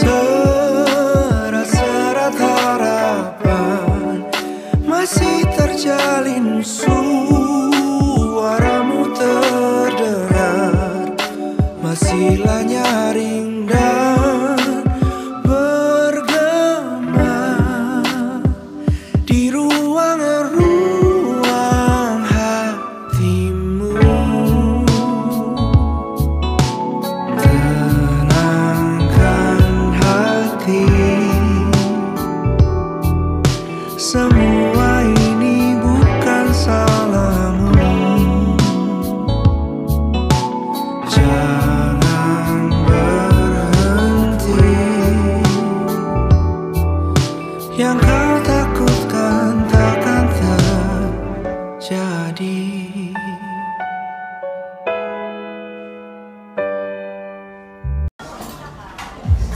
so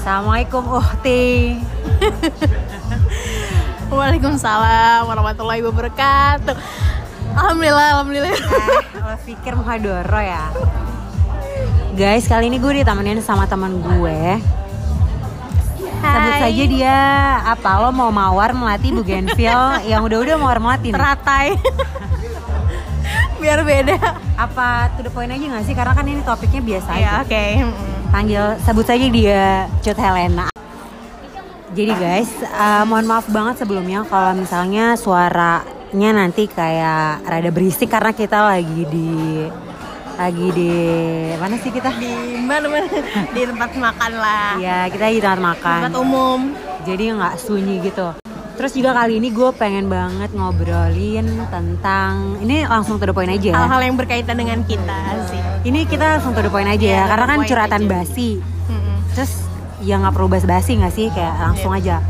Assalamualaikum Uhti. Waalaikumsalam warahmatullahi wabarakatuh. Alhamdulillah, alhamdulillah. Eh, lo pikir Muhadoro ya? Guys, kali ini gue ditemenin sama teman gue. Sebut saja dia apa? Lo mau mawar melati Bougainville yang udah-udah mawar melati nih. Teratai. Biar beda. Apa to the point aja gak sih? Karena kan ini topiknya biasa aja. Ya, oke. Panggil sebut saja dia Cut Helena. Jadi guys, eh, mohon maaf banget sebelumnya kalau misalnya suaranya nanti kayak rada berisik karena kita lagi di lagi di mana sih kita? Di mana mana? Di tempat makan lah. Ya kita di tempat makan. Tempat umum. Jadi nggak sunyi gitu. Terus juga kali ini gue pengen banget ngobrolin tentang ini langsung to the point aja ya. Hal-hal yang berkaitan dengan kita sih. Ini kita langsung to the point aja ya, karena kan curhatan aja. basi. Mm-mm. Terus ya nggak perlu basa-basi nggak sih kayak langsung aja.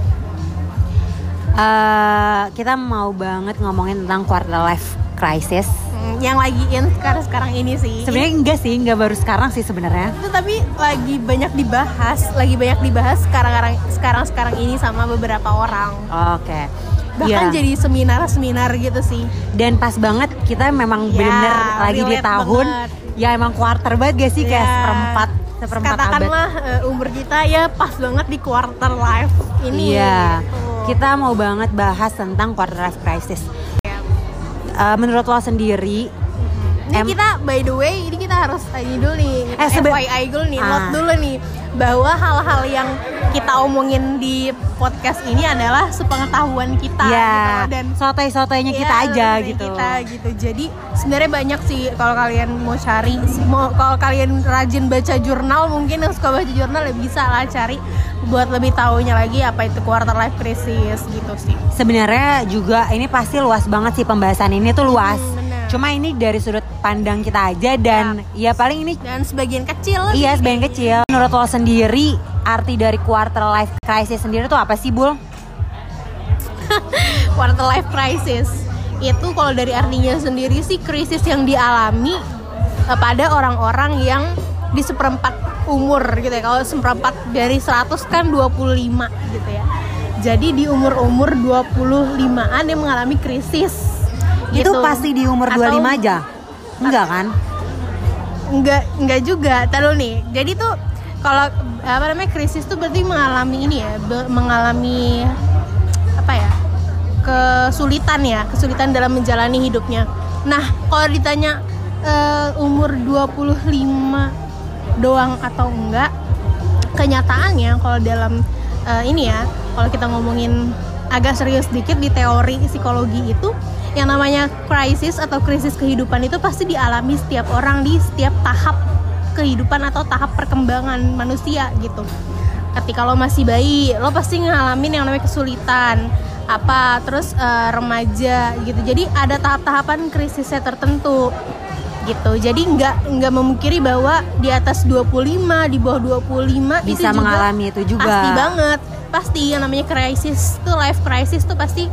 Eh, kita mau banget ngomongin tentang quarter life crisis. Yang lagi in sekarang sekarang ini sih. Sebenarnya enggak sih, enggak baru sekarang sih sebenarnya. itu tapi lagi banyak dibahas, lagi banyak dibahas sekarang sekarang sekarang ini sama beberapa orang. Oke. Bahkan Iya. jadi seminar-seminar gitu sih. dan pas banget kita memang Ya, bener-bener lagi di tahun banget. ya emang quarter banget gak sih kayak Ya, seperempat seperempat abad. katakanlah eh, umur kita ya pas banget di quarter life ini Iya. gitu. Kita mau banget bahas tentang quarter life crisis. Eh, menurut lo sendiri ini em- kita by the way ini kita harus ini dulu nih Eh, FYI dulu nih Ah. note dulu nih bahwa hal-hal yang kita omongin di podcast ini adalah sepengetahuan kita ya gitu dan sotoy-sotoynya kita Iya, aja dari gitu. kita gitu jadi sebenarnya banyak sih kalau kalian mau cari mau kalau kalian rajin baca jurnal mungkin yang suka baca jurnal ya bisa lah cari buat lebih tahunya lagi apa itu quarter life crisis gitu sih Sebenarnya juga ini pasti luas banget sih pembahasan ini tuh luas. Hmm, bener. Cuma ini dari sudut pandang kita aja dan ya paling ini dan sebagian kecil iya sih. sebagian kecil. Menurut lo sendiri arti dari quarter life crisis sendiri tuh apa sih, Bul? quarter life crisis itu kalau dari artinya sendiri sih krisis yang dialami eh, pada orang-orang yang di seperempat umur gitu ya kalau seperempat dari 100 kan 25 gitu ya jadi di umur-umur 25an yang mengalami krisis Itu gitu. pasti di umur Atau- 25 aja. Enggak kan? enggak enggak juga taruh nih jadi tuh kalau apa namanya krisis tuh berarti mengalami ini ya mengalami apa ya kesulitan ya kesulitan dalam menjalani hidupnya nah kalau ditanya eh, umur 25 doang atau enggak kenyataannya kalau dalam eh, ini ya kalau kita ngomongin agak serius dikit di teori psikologi itu yang namanya krisis atau krisis kehidupan itu pasti dialami setiap orang di setiap tahap kehidupan atau tahap perkembangan manusia gitu. Ketika lo masih bayi lo pasti ngalamin yang namanya kesulitan apa terus eh, remaja gitu. Jadi ada tahap-tahapan krisisnya tertentu gitu. Jadi nggak nggak memungkiri bahwa di atas 25 di bawah 25 itu Bisa juga mengalami itu juga. pasti banget. Pasti yang namanya krisis tuh life crisis tuh pasti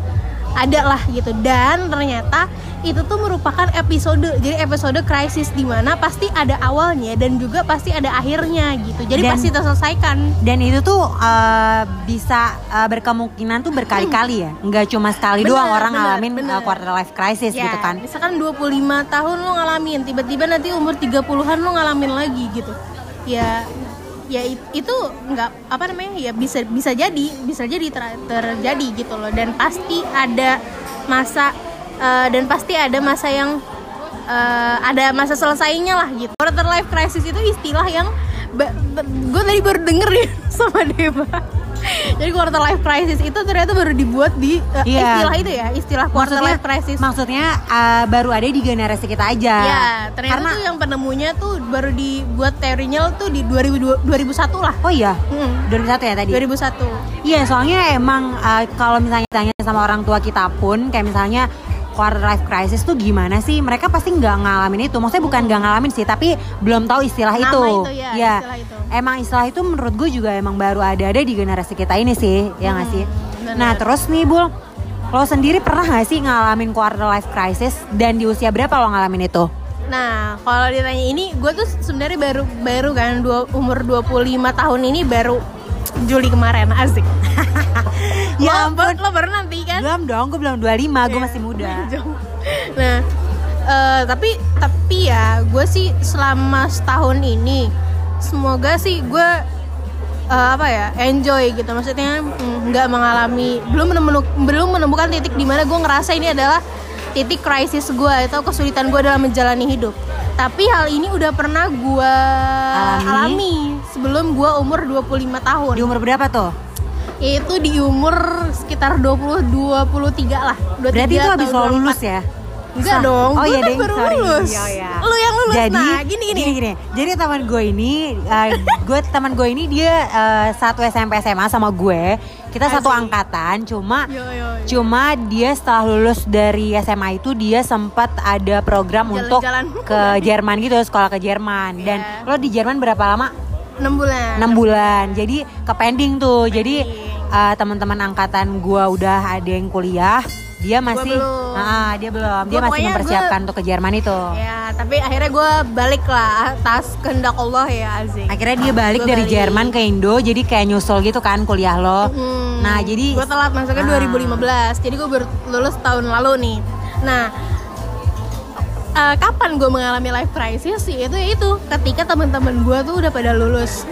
ada lah gitu dan ternyata itu tuh merupakan episode jadi episode krisis di mana pasti ada awalnya dan juga pasti ada akhirnya gitu jadi Dan- pasti terselesaikan Dan itu tuh eh, bisa eh, berkemungkinan tuh berkali-kali ya. Enggak cuma sekali Bener, doang orang bener, ngalamin bener. eh, quarter life crisis Ya, gitu kan. misalkan 25 tahun lo ngalamin tiba-tiba nanti umur 30-an lo ngalamin lagi gitu ya ya it- itu nggak apa namanya ya bisa bisa jadi bisa jadi ter- terjadi gitu loh. Dan pasti ada masa eh, dan pasti ada masa yang eh, ada masa selesainya lah gitu. Quarter life crisis itu istilah yang gue tadi baru denger nih sama Deva jadi quarter life crisis itu ternyata baru dibuat di eh, Iya. istilah itu ya istilah quarter life crisis maksudnya uh, baru ada di generasi kita aja. Ya, ternyata Karena tuh yang penemunya tuh baru dibuat teorinya tuh di 2002 2001 lah. oh iya, Hmm. 2001 ya tadi. 2001. Iya, soalnya emang uh, kalau misalnya tanya sama orang tua kita pun kayak misalnya quarter life crisis tuh gimana sih? Mereka pasti nggak ngalamin itu. Maksudnya bukan nggak ngalamin sih, tapi belum tahu istilah Nama itu. itu ya, Iya. istilah itu. Emang istilah itu menurut gue juga emang baru ada-ada di generasi kita ini sih, ya nggak sih? Hmm, bener. Nah, terus nih, Bul, lo sendiri pernah nggak sih ngalamin quarter life crisis dan di usia berapa lo ngalamin itu? Nah, kalau ditanya ini, gue tuh sebenarnya baru baru kan dua, umur 25 tahun ini baru Juli kemarin asik. Ya Lo- ampun. lo baru nanti kan? Belum dong, gue belum 25, gue Iya. masih muda. Nah, eh, tapi tapi ya gue sih selama setahun ini semoga sih gue eh, apa ya enjoy gitu maksudnya mm, nggak mengalami belum menemukan belum menemukan titik di mana gue ngerasa ini adalah titik krisis gue atau kesulitan gue dalam menjalani hidup tapi hal ini udah pernah gue Alami? alami sebelum gue umur 25 tahun Di umur berapa tuh? yaitu di umur sekitar 20 23 lah 23 Berarti itu habis lo 24. lulus ya? Enggak dong, oh gue iya kan deh, baru sorry. lulus. Iya, iya. Lu yang lulus. Jadi Nah, gini, gini. gini. Jadi teman gue ini, uh, gue teman gue ini dia uh, satu SMP SMA sama gue. Kita satu Asik. angkatan, cuma Yo, yo, yo. cuma dia setelah lulus dari SMA itu dia sempat ada program untuk Jalan-jalan. ke Jerman gitu, sekolah ke Jerman. Dan Iya. lo di Jerman berapa lama? 6 bulan. 6 bulan. Jadi ke pending tuh. Jadi Pending. uh, teman-teman angkatan gua udah ada yang kuliah, dia masih belum. Ah, dia belum. Dia Gua masih mempersiapkan untuk ke Jerman itu. Ya, tapi akhirnya gue balik lah atas kehendak Allah ya Azik. Akhirnya dia balik Gua dari balik. Jerman ke Indo, jadi kayak nyusul gitu kan kuliah lo. Hmm, Nah, jadi gue telat masuknya Ah. 2015. Jadi gue baru lulus tahun lalu nih. Nah, eh, kapan gue mengalami life crisis sih? Itu ya itu. Ketika teman-teman gue tuh udah pada lulus.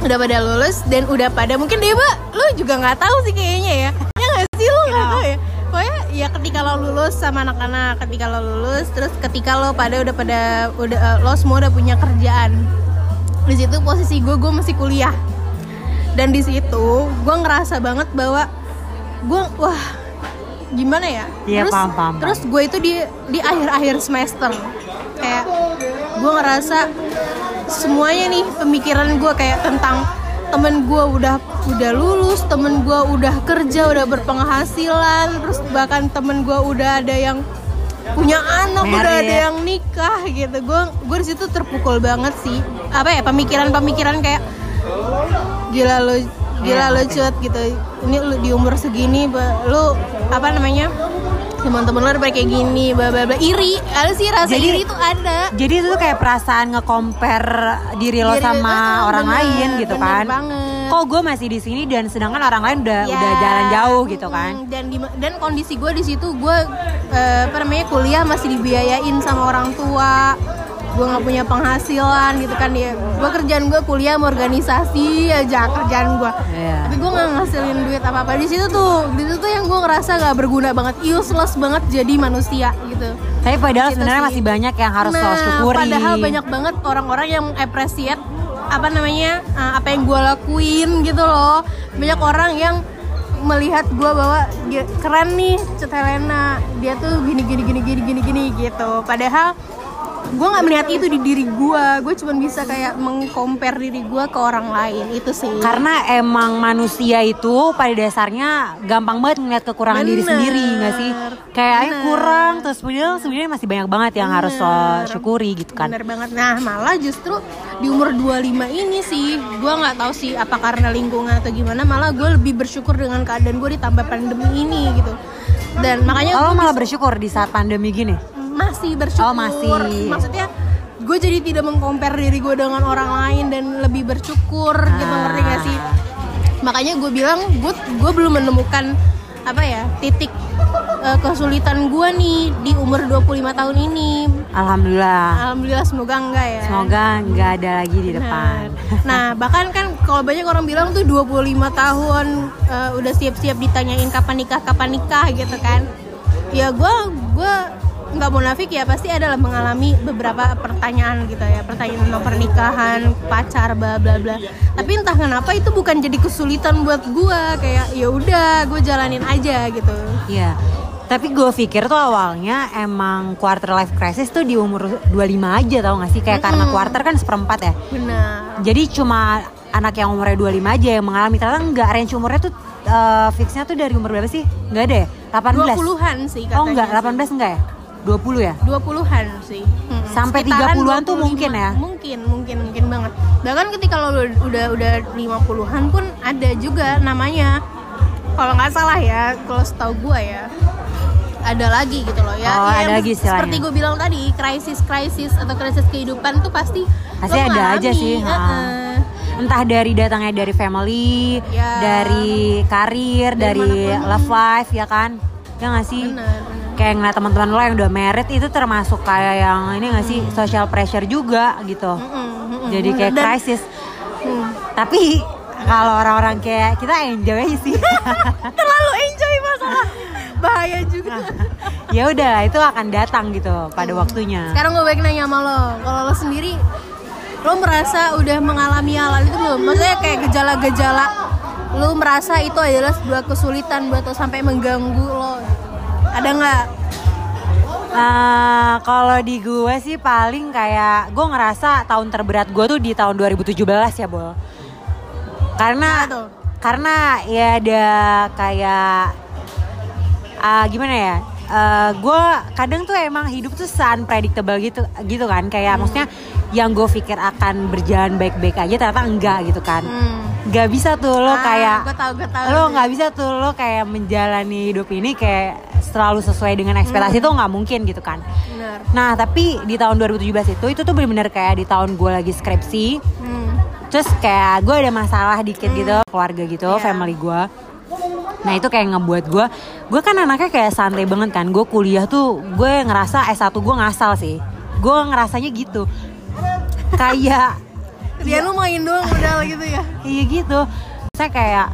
Udah pada lulus dan udah pada mungkin Deba lu juga nggak tahu sih kayaknya ya. Ya nggak sih lu nggak Kenapa? tahu ya? Pokoknya ya ketika lo lulus sama anak-anak ketika lo lulus terus ketika lo pada udah pada udah eh, lo semua udah punya kerjaan di situ posisi gue gue masih kuliah. Dan di situ gue ngerasa banget bahwa gue wah gimana ya? Iya, terus paham, paham, terus gue itu di di akhir-akhir semester. Kayak gue ngerasa semuanya nih pemikiran gue kayak tentang temen gue udah udah lulus temen gue udah kerja udah berpenghasilan terus bahkan temen gue udah ada yang punya anak udah ada yang nikah gitu. Gue gue di situ terpukul banget sih. Apa ya pemikiran-pemikiran kayak gila lo gila lo cut gitu ini lu di umur segini lu apa namanya teman-teman lo udah kayak gini bla bla bla iri ada sih rasa Jadi- iri itu ada jadi itu tuh kayak perasaan nge-compare diri lo Diri- sama orang bener, lain gitu bener kan. banget. Kok gue masih di sini dan sedangkan orang lain udah Ya, udah jalan jauh gitu kan. dan di, dan kondisi gue di situ gue eh, apa namanya kuliah masih dibiayain sama orang tua gue nggak punya penghasilan gitu kan ya gue kerjaan gue kuliah sama organisasi aja kerjaan gue Iya. tapi gue nggak ngasilin duit apa apa di situ tuh di situ tuh yang gue ngerasa gak berguna banget useless banget jadi manusia gitu Tapi padahal Gitu sebenarnya sih. masih banyak yang harus lo Nah, syukuri. Padahal banyak banget orang-orang yang appreciate apa namanya uh, apa yang gue lakuin gitu loh. Banyak orang yang melihat gue bahwa keren nih Cut Helena dia tuh gini gini gini gini gini gini gitu. Padahal gue nggak melihat itu di diri gue. Gue cuma bisa kayak mengcompare diri gue ke orang lain itu sih. Karena emang manusia itu pada dasarnya gampang banget ngeliat kekurangan diri Bener. sendiri nggak sih? Kayak "Ay, Bener. kurang terus padahal sebenarnya masih banyak banget yang harus lo Bener. syukuri gitu kan. Bener banget. Nah, malah justru di umur 25 ini sih, gue nggak tahu sih apa karena lingkungan atau gimana, malah gue lebih bersyukur dengan keadaan gue ditambah pandemi ini gitu. Dan makanya Oh, malah bersyukur di saat pandemi gini. Masih bersyukur. Oh, masih. Maksudnya gue jadi tidak mengcompare diri gue dengan orang lain dan lebih bersyukur gitu Ah. ngerti gak sih? Makanya gue bilang gue gue belum menemukan apa ya titik eh, kesulitan gue nih di umur 25 tahun ini Alhamdulillah. alhamdulillah semoga enggak ya Semoga nggak ada lagi di depan. Benar. Nah, bahkan kan kalau banyak orang bilang tuh 25 tahun eh, udah siap-siap ditanyain kapan nikah, kapan nikah gitu kan. Ya gue gue nggak munafik ya pasti adalah mengalami beberapa pertanyaan gitu ya pertanyaan tentang pernikahan pacar bla bla bla tapi entah kenapa itu bukan jadi kesulitan buat gue kayak ya udah gue jalanin aja gitu Iya. Tapi gue pikir tuh awalnya emang quarter life crisis tuh di umur 25 aja tau gak sih? Kayak karena quarter kan seperempat ya. benar Jadi cuma anak yang umurnya 25 aja yang mengalami ternyata enggak range umurnya tuh eh, fixnya tuh dari umur berapa sih? Enggak ya? 18. 20-an sih katanya oh enggak, sih. 18 enggak ya? 20 ya? 20-an sih. Hmm, Sampai sekitaran 30-an tuh 25. mungkin ya? Mungkin, mungkin, mungkin banget. Bahkan ketika lo udah udah 50-an pun ada juga namanya kalau nggak salah ya, kalau setahu gua ya ada lagi gitu loh ya. Oh, Ya, ada lagi istilahnya. Seperti gue bilang tadi, krisis-krisis atau krisis kehidupan tuh pasti Pasti ada ngalami. aja sih. Heeh. Entah dari datangnya dari family, Ya. dari karir, Dari dari, love life ya kan? Ya nggak sih? Benar, benar. Kayak ngeliat teman-teman lo yang udah married itu termasuk kayak yang ini nggak sih social pressure juga gitu. Mm-mm, mm-mm, Jadi kayak Dan- krisis. Hmm. Tapi kalau orang-orang kayak kita enjoy aja sih. terlalu enjoy masalah bahaya juga. ya udah itu akan datang gitu pada waktunya. Sekarang gue balik nanya sama lo, kalau lo sendiri lo merasa udah mengalami hal itu belum? Maksudnya kayak gejala-gejala lo merasa itu adalah sebuah kesulitan buat lo sampai mengganggu lo. Ada nggak? Eh, kalau di gue sih paling kayak gue ngerasa tahun terberat gue tuh di tahun 2017 ya bol. Karena karena ya ada kayak ah, gimana ya? Gue kadang tuh emang hidup tuh unpredictable gitu gitu kan. Kayak maksudnya yang gue pikir akan berjalan baik-baik aja ternyata enggak gitu kan. Hmm. Nggak bisa tuh lo Ah, kayak gue tau, gue tau. lo nggak bisa tuh lo kayak menjalani hidup ini kayak selalu sesuai dengan ekspektasi tuh nggak mungkin gitu kan Bener. nah tapi di tahun 2017 itu itu tuh bener-bener kayak di tahun gue lagi skripsi Hmm. terus kayak gue ada masalah dikit gitu keluarga gitu Iya. family gue nah itu kayak ngebuat gue gue kan anaknya kayak santai banget kan gue kuliah tuh gue ngerasa S1 gue ngasal sih gue ngerasanya gitu kayak Dia lu main doang modal gitu ya. Iya gitu. Saya kayak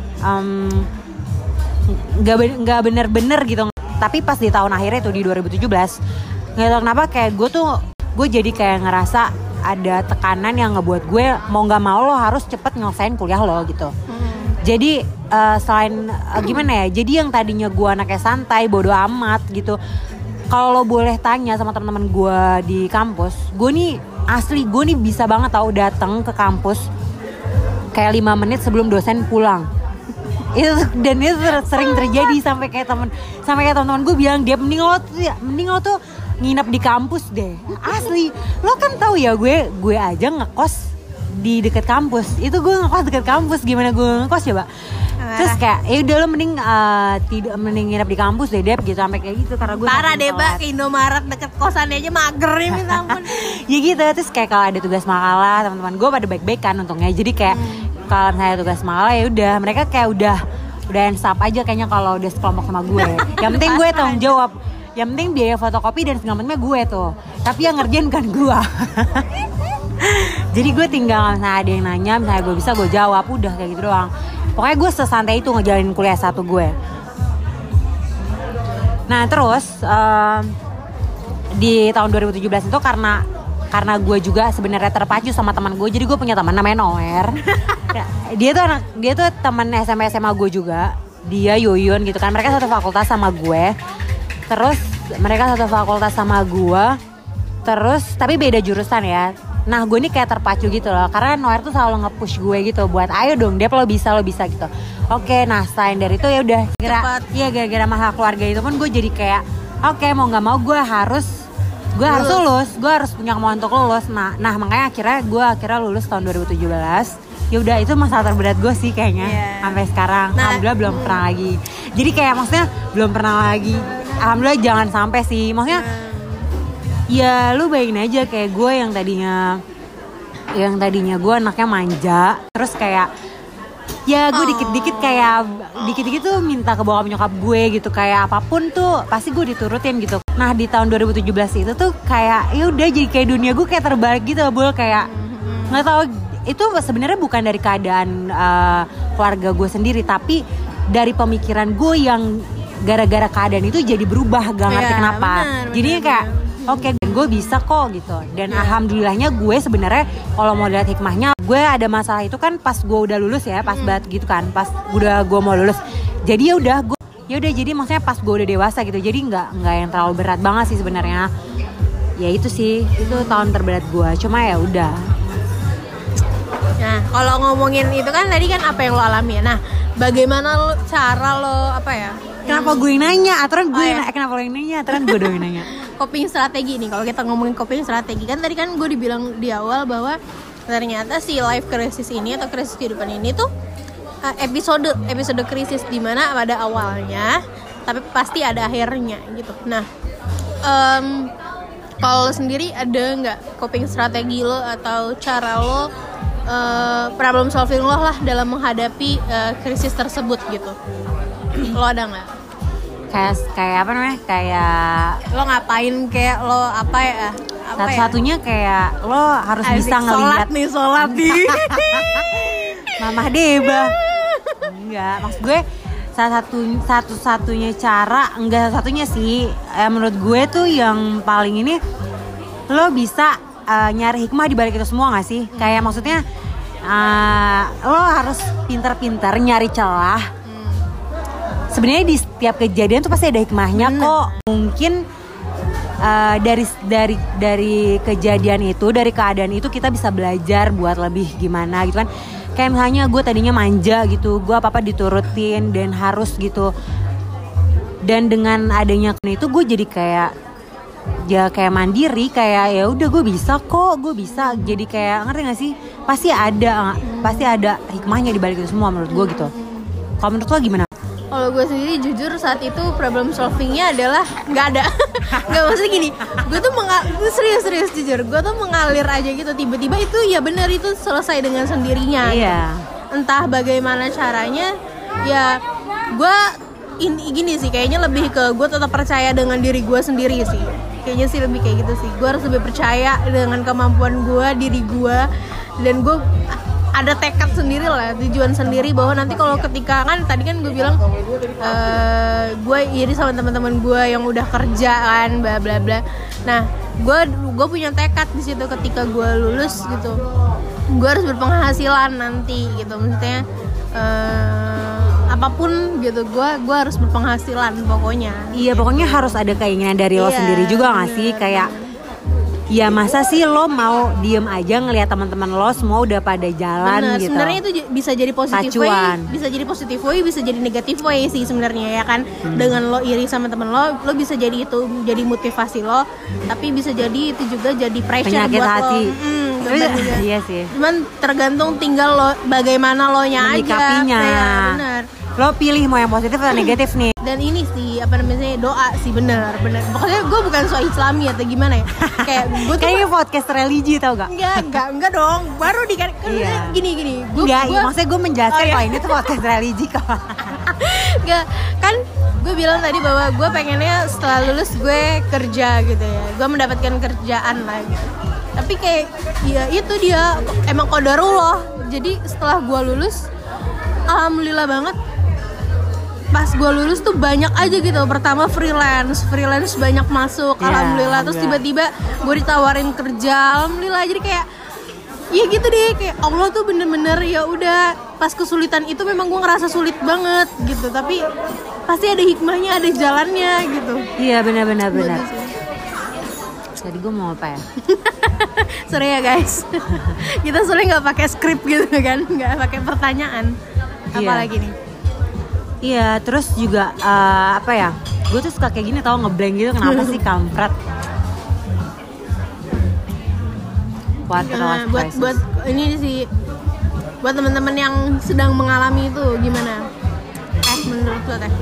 nggak ben- nggak bener-bener gitu. Tapi pas di tahun akhirnya tuh di 2017 nggak tahu kenapa kayak gue tuh gue jadi kayak ngerasa ada tekanan yang ngebuat gue mau nggak mau lo harus cepet nyelesain kuliah lo gitu. Hmm. Jadi eh, selain eh, gimana ya? Jadi yang tadinya gue anaknya santai, bodo amat gitu. Kalau lo boleh tanya sama teman-teman gue di kampus, gue nih asli gue nih bisa banget tau datang ke kampus kayak lima menit sebelum dosen pulang. itu dan itu sering terjadi sampai kayak temen sampai kayak teman-teman gue bilang dia mending lo ya, mending lo tuh nginep di kampus deh. Asli lo kan tahu ya gue gue aja ngekos di deket kampus. Itu gue ngekos deket kampus gimana gue ngekos coba terus kayak ya udah lo mending eh, tidak mending nginep di kampus deh dep gitu sampai kayak gitu karena gue Parah deh. Mbak. Ke Indomaret deket kosannya aja mager ya minta ampun. ya gitu terus kayak kalau ada tugas makalah teman-teman gue pada baik-baik kan untungnya jadi kayak kalau misalnya tugas makalah ya udah mereka kayak udah udah hands up aja kayaknya kalau udah sekelompok sama gue yang penting gue tanggung jawab yang penting biaya fotokopi dan segala macamnya gue tuh tapi yang ngerjain kan gue jadi gue tinggal misalnya ada yang nanya misalnya gue bisa gue jawab udah kayak gitu doang pokoknya gue sesantai itu ngejalanin kuliah satu gue. Nah terus em, di tahun 2017 itu karena karena gue juga sebenarnya terpacu sama teman gue jadi gue punya teman namanya Noer. Dia tuh anak dia tuh teman SMA SMA gue juga. Dia Yuyun gitu kan. Mereka satu fakultas sama gue. Terus mereka satu fakultas sama gue. Terus tapi beda jurusan ya nah gue ini kayak terpacu gitu loh karena Noer tuh selalu nge-push gue gitu buat ayo dong dia lo bisa lo bisa gitu. Oke nah selain dari itu ya udah Cepet. iya gara-gara masalah keluarga itu pun gue jadi kayak oke mau nggak mau gue harus gue harus lulus. gue harus punya kemauan untuk lulus. Nah nah makanya akhirnya gue akhirnya lulus tahun 2017 ya udah itu masalah terberat gue sih kayaknya Iya. sampai sekarang. Nah, alhamdulillah belum pernah lagi. Jadi kayak maksudnya belum pernah lagi. Alhamdulillah jangan sampai sih. Maksudnya ya lu bayangin aja kayak gue yang tadinya yang tadinya gue anaknya manja terus kayak ya gue dikit-dikit kayak dikit-dikit tuh minta ke bokap nyokap gue gitu kayak apa pun tuh pasti gue diturutin gitu. Nah di tahun 2017 itu tuh kayak ya udah jadi kayak dunia gue kayak terbalik gitu bul kayak nggak tahu itu sebenarnya bukan dari keadaan eh, keluarga gue sendiri tapi dari pemikiran gue yang gara-gara keadaan itu jadi berubah gak ngerti Iya, kenapa. benar, jadinya benar, kayak oke dan gue bisa kok gitu dan Iya. alhamdulillahnya gue sebenarnya kalau mau lihat hikmahnya gue ada masalah itu kan pas gue udah lulus ya pas Hmm. banget gitu kan pas udah gue mau lulus jadi ya udah gue ya udah jadi maksudnya pas gue udah dewasa gitu jadi nggak nggak yang terlalu berat banget sih sebenarnya ya itu sih itu tahun terberat gue cuma ya udah Nah, kalau ngomongin itu kan tadi kan apa yang lo alami. Nah, bagaimana lo, cara lo apa ya? Kenapa gue yang nanya aturan gue Oh, iya. eh, kenapa lo yang nanya aturan gue dong yang nanya Coping strategi nih. Kalau kita ngomongin coping strategi kan tadi kan gue dibilang di awal bahwa ternyata si life crisis ini atau krisis kehidupan ini tuh uh, episode episode krisis di mana pada awalnya tapi pasti ada akhirnya gitu. Nah, em, kalau sendiri ada nggak coping strategi lo atau cara lo eh, problem solving lo lah dalam menghadapi eh, krisis tersebut gitu? Lo ada nggak? kayak kayak apa namanya kayak Lo ngapain kayak lo apa ya? Apa ya? satu-satunya kayak lo harus Asik, bisa sholat ngelihat nih sholat nih Mamah Deba. Enggak, maksud gue salah satu satu satunya cara enggak satunya sih eh, menurut gue tuh yang paling ini lo bisa eh, nyari hikmah di balik itu semua gak sih kayak maksudnya eh, lo harus pintar-pintar nyari celah sebenarnya di setiap kejadian tuh pasti ada hikmahnya kok. Mungkin eh, dari dari dari kejadian itu dari keadaan itu kita bisa belajar buat lebih gimana gitu kan. Kayak misalnya gue tadinya manja gitu gue apa apa diturutin dan harus gitu. Dan dengan adanya itu gue jadi kayak ya kayak mandiri kayak ya udah gue bisa kok gue bisa. Jadi kayak ngerti gak sih? Pasti ada pasti ada hikmahnya di balik itu semua menurut gue gitu. Kalau menurut lo gimana Kalau gue sendiri jujur saat itu problem solvingnya adalah nggak ada. Nggak maksudnya gini gue tuh gue serius serius jujur gue tuh mengalir aja gitu. Tiba-tiba itu ya bener itu selesai dengan sendirinya iya. Entah bagaimana caranya ya gue ini gini sih kayaknya lebih ke gue tetap percaya dengan diri gue sendiri sih. Kayaknya sih lebih kayak gitu sih. Gue harus lebih percaya dengan kemampuan gue diri gue dan gue ada tekad sendiri lah tujuan sendiri bahwa nanti kalau ketika kan tadi kan gue bilang eh gue iri sama teman-teman gue yang udah kerja kan bla bla bla. Nah gue gue punya tekad di situ ketika gue lulus gitu. Gue harus berpenghasilan nanti gitu maksudnya eh, apa pun gitu gue gue harus berpenghasilan pokoknya. Iya pokoknya harus ada keinginan dari lo Iya, sendiri juga gak sih? Kayak Ya masa sih lo mau diem aja ngelihat teman-teman lo semua udah pada jalan Bener, gitu. sebenarnya itu bisa jadi positif way, bisa jadi positif way, bisa jadi negatif way sih sebenarnya ya kan. Hmm. Dengan lo iri sama temen lo, lo bisa jadi itu jadi motivasi lo, tapi bisa jadi itu juga jadi pressure Penyakit buat hati. lo. Mm, Tapi- juga. iya sih. Cuman tergantung tinggal lo bagaimana lo nya aja. Ya, bener. Lo pilih mau yang positif atau negatif nih. Dan ini sih apa namanya doa sih bener bener. Pokoknya gue bukan so Islami atau gimana ya. Kayak gue tuh Kayaknya podcast religi tau gak? enggak enggak enggak dong. Baru di kan Iya. gini gini. Gue Enggak, gua- maksudnya gue menjelaskan Oh, iya. kalau ini tuh podcast religi kok. Nggak, kan gue bilang tadi bahwa gue pengennya setelah lulus gue kerja gitu ya gue mendapatkan kerjaan lah gitu tapi kayak ya itu dia emang kodarullah jadi setelah gue lulus alhamdulillah banget pas gue lulus tuh banyak aja gitu. Pertama freelance freelance banyak masuk Iya, alhamdulillah. Terus alhamdulillah. tiba-tiba gue ditawarin kerja alhamdulillah. Jadi kayak ya gitu deh kayak Allah tuh bener-bener ya udah. Pas kesulitan itu memang gue ngerasa sulit banget gitu. Tapi pasti ada hikmahnya ada jalannya gitu. Iya benar-benar benar. Jadi gue mau apa ya? sorry ya guys. Kita soalnya nggak pakai skrip gitu kan nggak pakai pertanyaan. Iya. apalagi nih Iya, terus juga eh, apa ya? Gue tuh suka kayak gini tau ngeblank gitu kenapa sih kampret? Nah, buat crisis. buat ini sih buat teman-teman yang sedang mengalami itu gimana eh menurut lo teh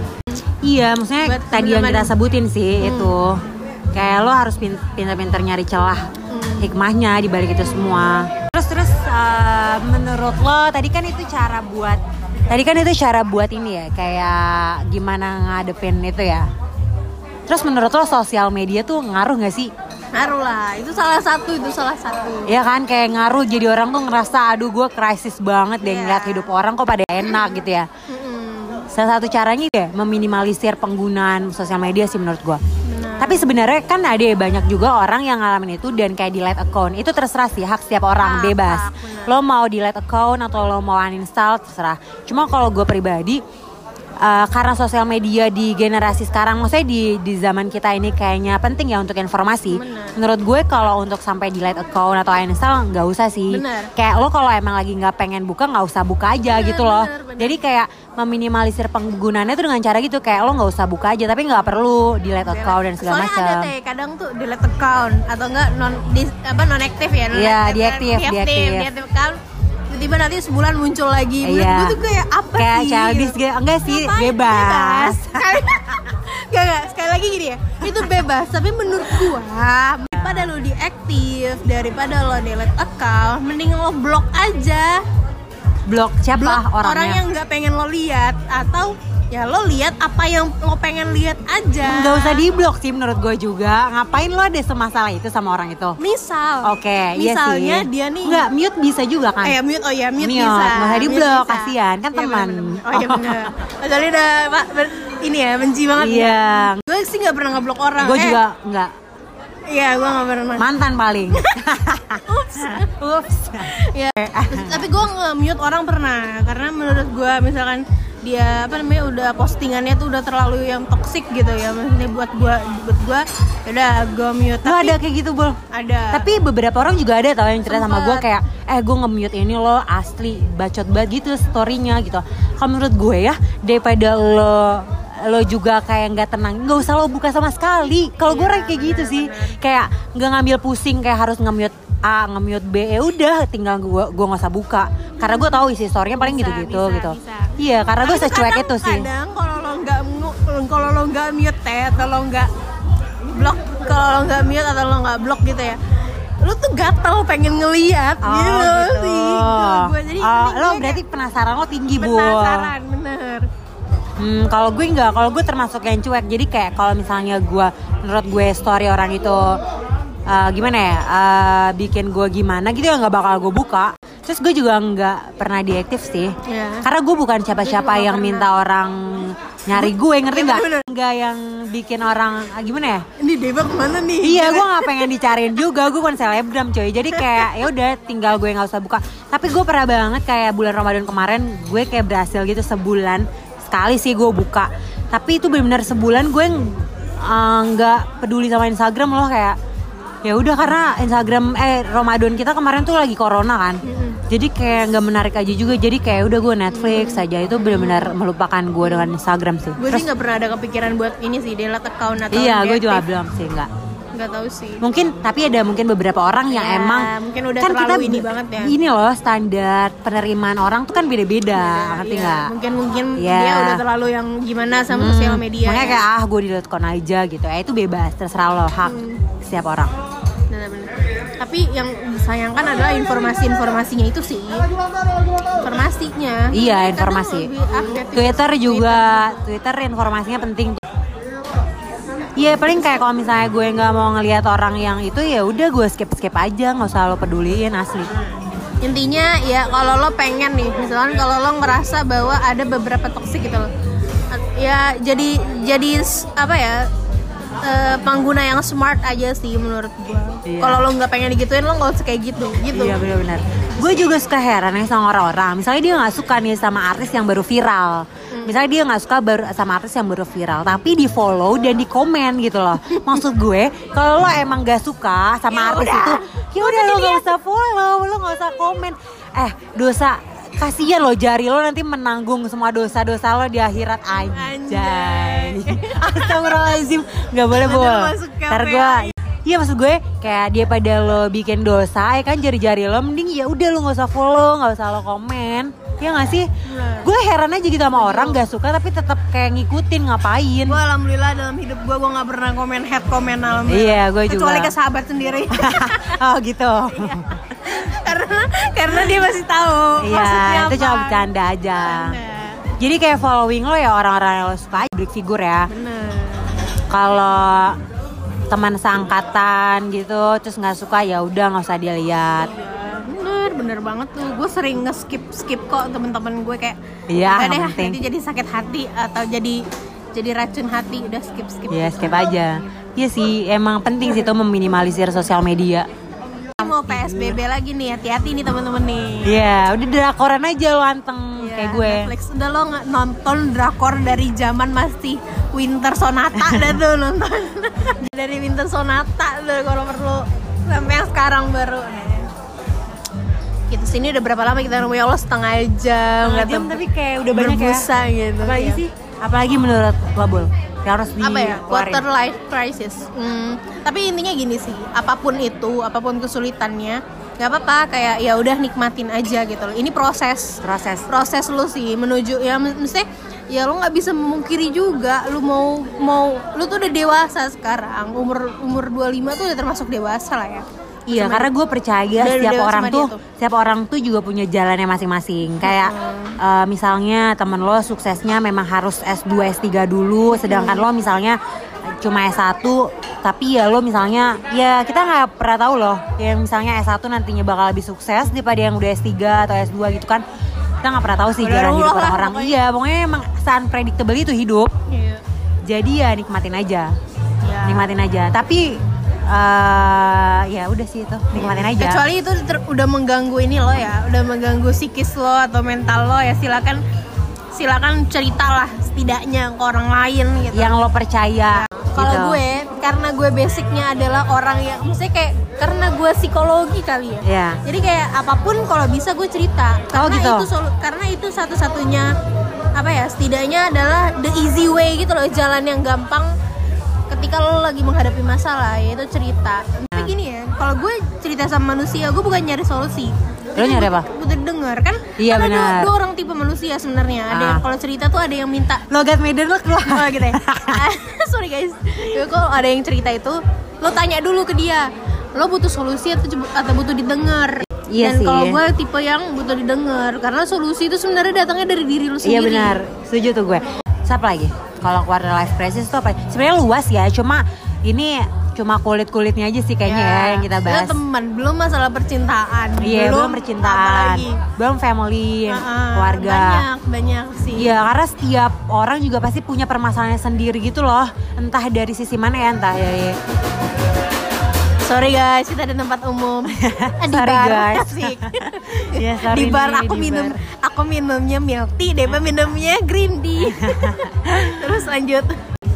Iya, maksudnya Buat tadi yang kita sebutin sih itu kayak lo harus pin- pintar-pintar nyari celah Hmm. hikmahnya di balik itu semua. Terus terus eh, menurut lo tadi kan itu cara buat Tadi kan itu cara buat ini ya, kayak gimana ngadepin itu ya. Terus menurut lo sosial media tuh ngaruh gak sih? Ngaruh lah, itu salah satu, itu salah satu. Ya kan kayak ngaruh jadi orang tuh ngerasa aduh gue krisis banget deh Iya. ngeliat hidup orang kok pada enak gitu ya. Salah satu caranya deh meminimalisir penggunaan sosial media sih menurut gue. Tapi sebenarnya kan ada ya banyak juga orang yang ngalamin itu dan kayak delete account. Itu terserah sih hak setiap orang Hak, bebas. benar. Lo mau delete account atau lo mau uninstall terserah. Cuma kalau gue pribadi eh, karena sosial media di generasi sekarang, maksudnya di di zaman kita ini kayaknya penting ya untuk informasi. Benar. Menurut gue kalau untuk sampai delete account atau uninstall nggak usah sih. Benar. Kayak lo kalau emang lagi nggak pengen buka nggak usah buka aja Benar, gitu loh. benar, benar. Jadi kayak meminimalisir penggunaannya tuh dengan cara gitu kayak lo nggak usah buka aja tapi nggak perlu delete account dan segala Soalnya ada macam. teh kadang tuh delete account atau enggak non dis, apa non aktif ya Iya, active, diaktif, diaktif, diaktif. diaktif account tiba-tiba nanti sebulan muncul lagi menurut Iya. gue tuh kayak apa Kayak sih childish gitu. Enggak sih, Ngapain? bebas. Gak, gak, sekali lagi gini ya Itu bebas, tapi menurut gua Daripada lo diaktif Daripada lo delete account Mending lo blok aja Blok siapa Blok orangnya? orang yang gak pengen lo lihat Atau ya lo lihat apa yang lo pengen lihat aja Nggak usah diblok sih menurut gue juga. Ngapain lo ada semasalah itu sama orang itu? Misal Oke, iya Misalnya sih. dia nih Nggak, mute bisa juga kan? Eh ya mute, oh ya mute, Mute, bisa nggak di-block, bisa. kasihan, kan Iya, teman. Oh iya bener Soalnya udah pak, ini ya benci banget Iya. Gue sih gak pernah ngeblok orang Gue Eh, juga nggak. Iya gue gak pernah Mantan paling. Ups. Ups. ya tapi gue nge-mute orang pernah karena menurut gue misalkan dia apa namanya udah postingannya tuh udah terlalu yang toxic gitu ya maksudnya buat gue buat gue udah gue mute Lo ada kayak gitu, Bol? ada Tapi beberapa orang juga ada tau yang cerita sama Sempet. kayak eh gue nge-mute ini lo asli bacot banget gitu storynya gitu. Kalau menurut gue ya daripada lo lo juga kayak nggak tenang nggak usah lo buka sama sekali kalau gue Iya, orang kayak gitu sih kayak nggak ngambil pusing kayak harus nge-mute A nge-mute B ya udah tinggal gue gue nggak usah buka karena gue tahu isi storynya paling gitu-gitu bisa, gitu bisa. Iya karena gue secuek kadang- itu sih kadang kalau lo nggak ngu- kalau lo nggak mute atau lo nggak blok kalau lo nggak mute atau lo nggak blok gitu ya lo tuh gatel pengen ngeliat Oh, gitu, gitu. sih gue jadi Oh, lo berarti penasaran lo tinggi bu penasaran bener Hmm, kalau gue nggak, kalau gue termasuk yang cuek. Jadi kayak kalau misalnya gue, menurut gue story orang itu uh, gimana ya, uh, bikin gue gimana gitu ya nggak bakal gue buka. Terus gue juga nggak pernah diaktif sih, Iya. karena gue bukan siapa-siapa juga yang nggak minta orang nyari gue, ngerti nggak? Nggak yang bikin orang ah, gimana ya? ini Deva ke mana nih Iya, gue nggak pengen dicariin juga. Gue bukan selebgram coy. Jadi kayak ya udah tinggal gue nggak usah buka. Tapi gue pernah banget kayak bulan Ramadan kemarin gue kayak berhasil gitu sebulan sekali sih gue buka. Tapi itu benar-benar sebulan gue eh, nggak peduli sama Instagram loh kayak ya udah karena Instagram eh Ramadan kita kemarin tuh lagi corona kan. Jadi kayak nggak menarik aja juga. Jadi kayak udah gue Netflix aja itu benar-benar melupakan gue dengan Instagram sih. gue sih nggak pernah ada kepikiran buat ini sih delete account atau Iya, gue juga bilang sih enggak. nggak tahu sih mungkin tapi ada mungkin beberapa orang yang Ya, emang mungkin udah kan terlalu kita ini banget ya. ini loh standar penerimaan orang tuh kan beda-beda ngerti Iya, nggak mungkin mungkin Iya. dia udah terlalu yang gimana sama Hmm, sosial media makanya ya. kayak ah gue di account aja gitu ya itu bebas terserah lo hak Hmm. setiap orang. Tapi yang disayangkan adalah informasi-informasinya itu sih. Informasinya. Iya informasi. Twitter juga Twitter informasinya penting. Iya paling kayak kalau misalnya gue nggak mau ngelihat orang yang itu ya udah gue skip skip aja nggak usah lo peduliin asli. intinya ya kalau lo pengen nih misalkan kalau lo ngerasa bahwa ada beberapa toksik gitu loh. Ya jadi jadi apa ya eh, pengguna yang smart aja sih menurut gua Iya. kalau lo nggak pengen digituin lo nggak usah kayak gitu gitu Iya benar-benar. Gue juga suka heran ya sama orang-orang. Misalnya dia nggak suka nih sama artis yang baru viral. Misalnya dia nggak suka baru sama artis yang baru viral, tapi di follow dan di komen gitu loh. Maksud gue, kalau lo emang gak suka sama Ya artis udah. itu, ya udah lo gak usah follow, lo gak usah komen. Eh dosa kasihan lo jari lo nanti menanggung semua dosa-dosa lo di akhirat anjay. Astagfirullahaladzim Gak boleh Ada bol masuk KPI. Ntar gue Iya maksud gue kayak dia pada lo bikin dosa ya kan jari-jari lo mending ya udah lo nggak usah follow nggak usah lo komen ya nggak sih Bener. gue heran aja gitu sama orang gak suka tapi tetap kayak ngikutin ngapain Gue alhamdulillah dalam hidup gue gue nggak pernah komen head komen alhamdulillah. Iya, gue juga. Kecuali ke sahabat sendiri. oh gitu karena karena dia masih tahu maksudnya iya itu apa. cuma bercanda aja Bercanda. Jadi kayak following lo ya orang-orang yang lo suka public figure ya. bener Kalau teman seangkatan gitu terus nggak suka ya udah nggak usah dilihat. Iya, bener bener banget tuh gue sering nge-skip skip kok temen-temen gue kayak Iya, "Udah yang deh penting." nanti jadi sakit hati atau jadi jadi racun hati udah skip skip Ya skip aja. Iya sih emang penting sih itu meminimalisir sosial media. Mau PSBB lagi nih hati-hati nih temen-temen nih Iya udah drakoran aja lo anteng Iya, kayak gue. Netflix udah lo nonton drakor dari zaman masih Winter Sonata dah tuh nonton dari Winter Sonata tuh kalau perlu sampai yang sekarang baru gitu sini udah berapa lama kita nunggu ya Allah setengah jam Setengah jam tapi kayak udah banyak ya. gitu Apalagi Iya. sih? Apalagi menurut lo? Yang harus di apa ya? quarter life crisis. Hmm, tapi intinya gini sih apa pun itu apa pun kesulitannya nggak apa-apa kayak ya udah nikmatin aja gitu loh. Ini proses. Proses. proses lu sih menuju ya mesti ya lu nggak bisa memungkiri juga lu mau mau lu tuh udah dewasa sekarang. Umur umur 25 tuh udah termasuk dewasa lah ya Iya, karena gue percaya setiap orang tuh, tuh. setiap orang tuh juga punya jalannya masing-masing. Kayak eh, misalnya temen lo suksesnya memang harus S2, S3 dulu, sedangkan lo misalnya cuma S1, tapi ya lo misalnya, ya kita nggak pernah tahu loh, yang misalnya S1 nantinya bakal lebih sukses daripada yang udah S3 atau S2 gitu kan. Kita nggak pernah tahu sih jalan hidup orang-orang. Iya, pokoknya emang unpredictable itu hidup. Iya. Jadi ya nikmatin aja, Ya. nikmatin aja. Tapi eh ya udah sih itu, nikmatin aja. kecuali itu ter- udah mengganggu ini lo ya udah mengganggu psikis lo atau mental lo ya silakan silakan ceritalah setidaknya ke orang lain gitu yang lo percaya Kalau gitu. gue, karena gue basicnya adalah orang yang, maksudnya kayak karena gue psikologi kali ya. Iya. Jadi kayak apa pun kalau bisa gue cerita. Karena Oh, gitu. itu solu- karena itu satu-satunya apa ya? Setidaknya adalah the easy way gitu loh, jalan yang gampang ketika lo lagi menghadapi masalah yaitu cerita. Tapi gini ya, kalau gue cerita sama manusia, gue bukan nyari solusi. Lo nyari apa? Butuh denger kan? Iya, Kan ada benar. Dua, dua orang tipe manusia sebenarnya. Ada Ah. yang kalau cerita tuh ada yang minta logat Medan lo keluar Oh gitu ya. Sorry guys. Ya, kok ada yang cerita itu, lo tanya dulu ke dia. Lo butuh solusi atau atau butuh didengar? Iya Dan kalau gue tipe yang butuh didengar karena solusi itu sebenarnya datangnya dari diri lo sendiri. iya benar setuju tuh gue siapa lagi kalau quarter life crisis tuh apa sebenarnya luas ya cuma ini cuma kulit kulitnya aja sih kayaknya ya, yang kita bahas Itu teman, belum masalah percintaan. iya belum percintaan apalagi. belum family Ah, keluarga Banyak, banyak sih. Iya, karena setiap orang juga pasti punya permasalahannya sendiri gitu loh. Entah dari sisi mana ya, entah ya. ya. Sorry guys, kita ada tempat umum. Di Sorry, bar. guys. Asik. Iya, sorry di bar nih, aku di minum bar. aku minumnya milk tea, Depa minumnya green tea. Terus lanjut.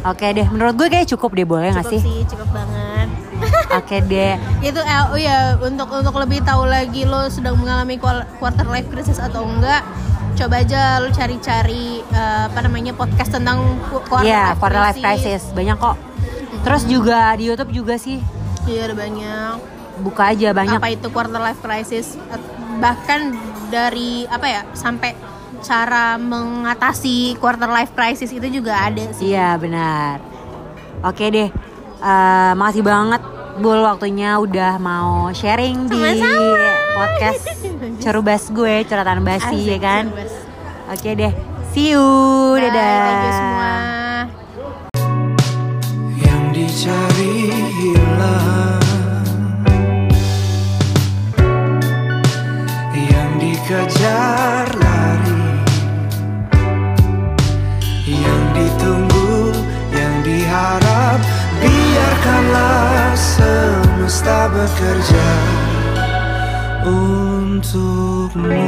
Oke deh, menurut gue kayak cukup deh boleh nggak Cukup sih? sih, cukup banget. Oke deh. itu eh, oh ya untuk untuk lebih tahu lagi lo sedang mengalami quarter life crisis atau enggak coba aja lo cari-cari eh, apa namanya podcast tentang qu- quarter Iya, life quarter life crisis banyak kok. Terus juga di YouTube juga sih iya ada banyak buka aja banyak. apa itu quarter life crisis bahkan dari apa ya sampai cara mengatasi quarter life crisis itu juga ada sih Iya benar. Oke deh, Eh, makasih banget Bul waktunya udah mau sharing di Sama-sama. podcast cerubas gue, ceratan basi Asik, ya kan. Bas. Oke deh, see you, Bye, dadah. thank you semua cari hilang. Yang dikejar lari. Yang ditunggu, yang diharap Biarkanlah semesta bekerja untukmu.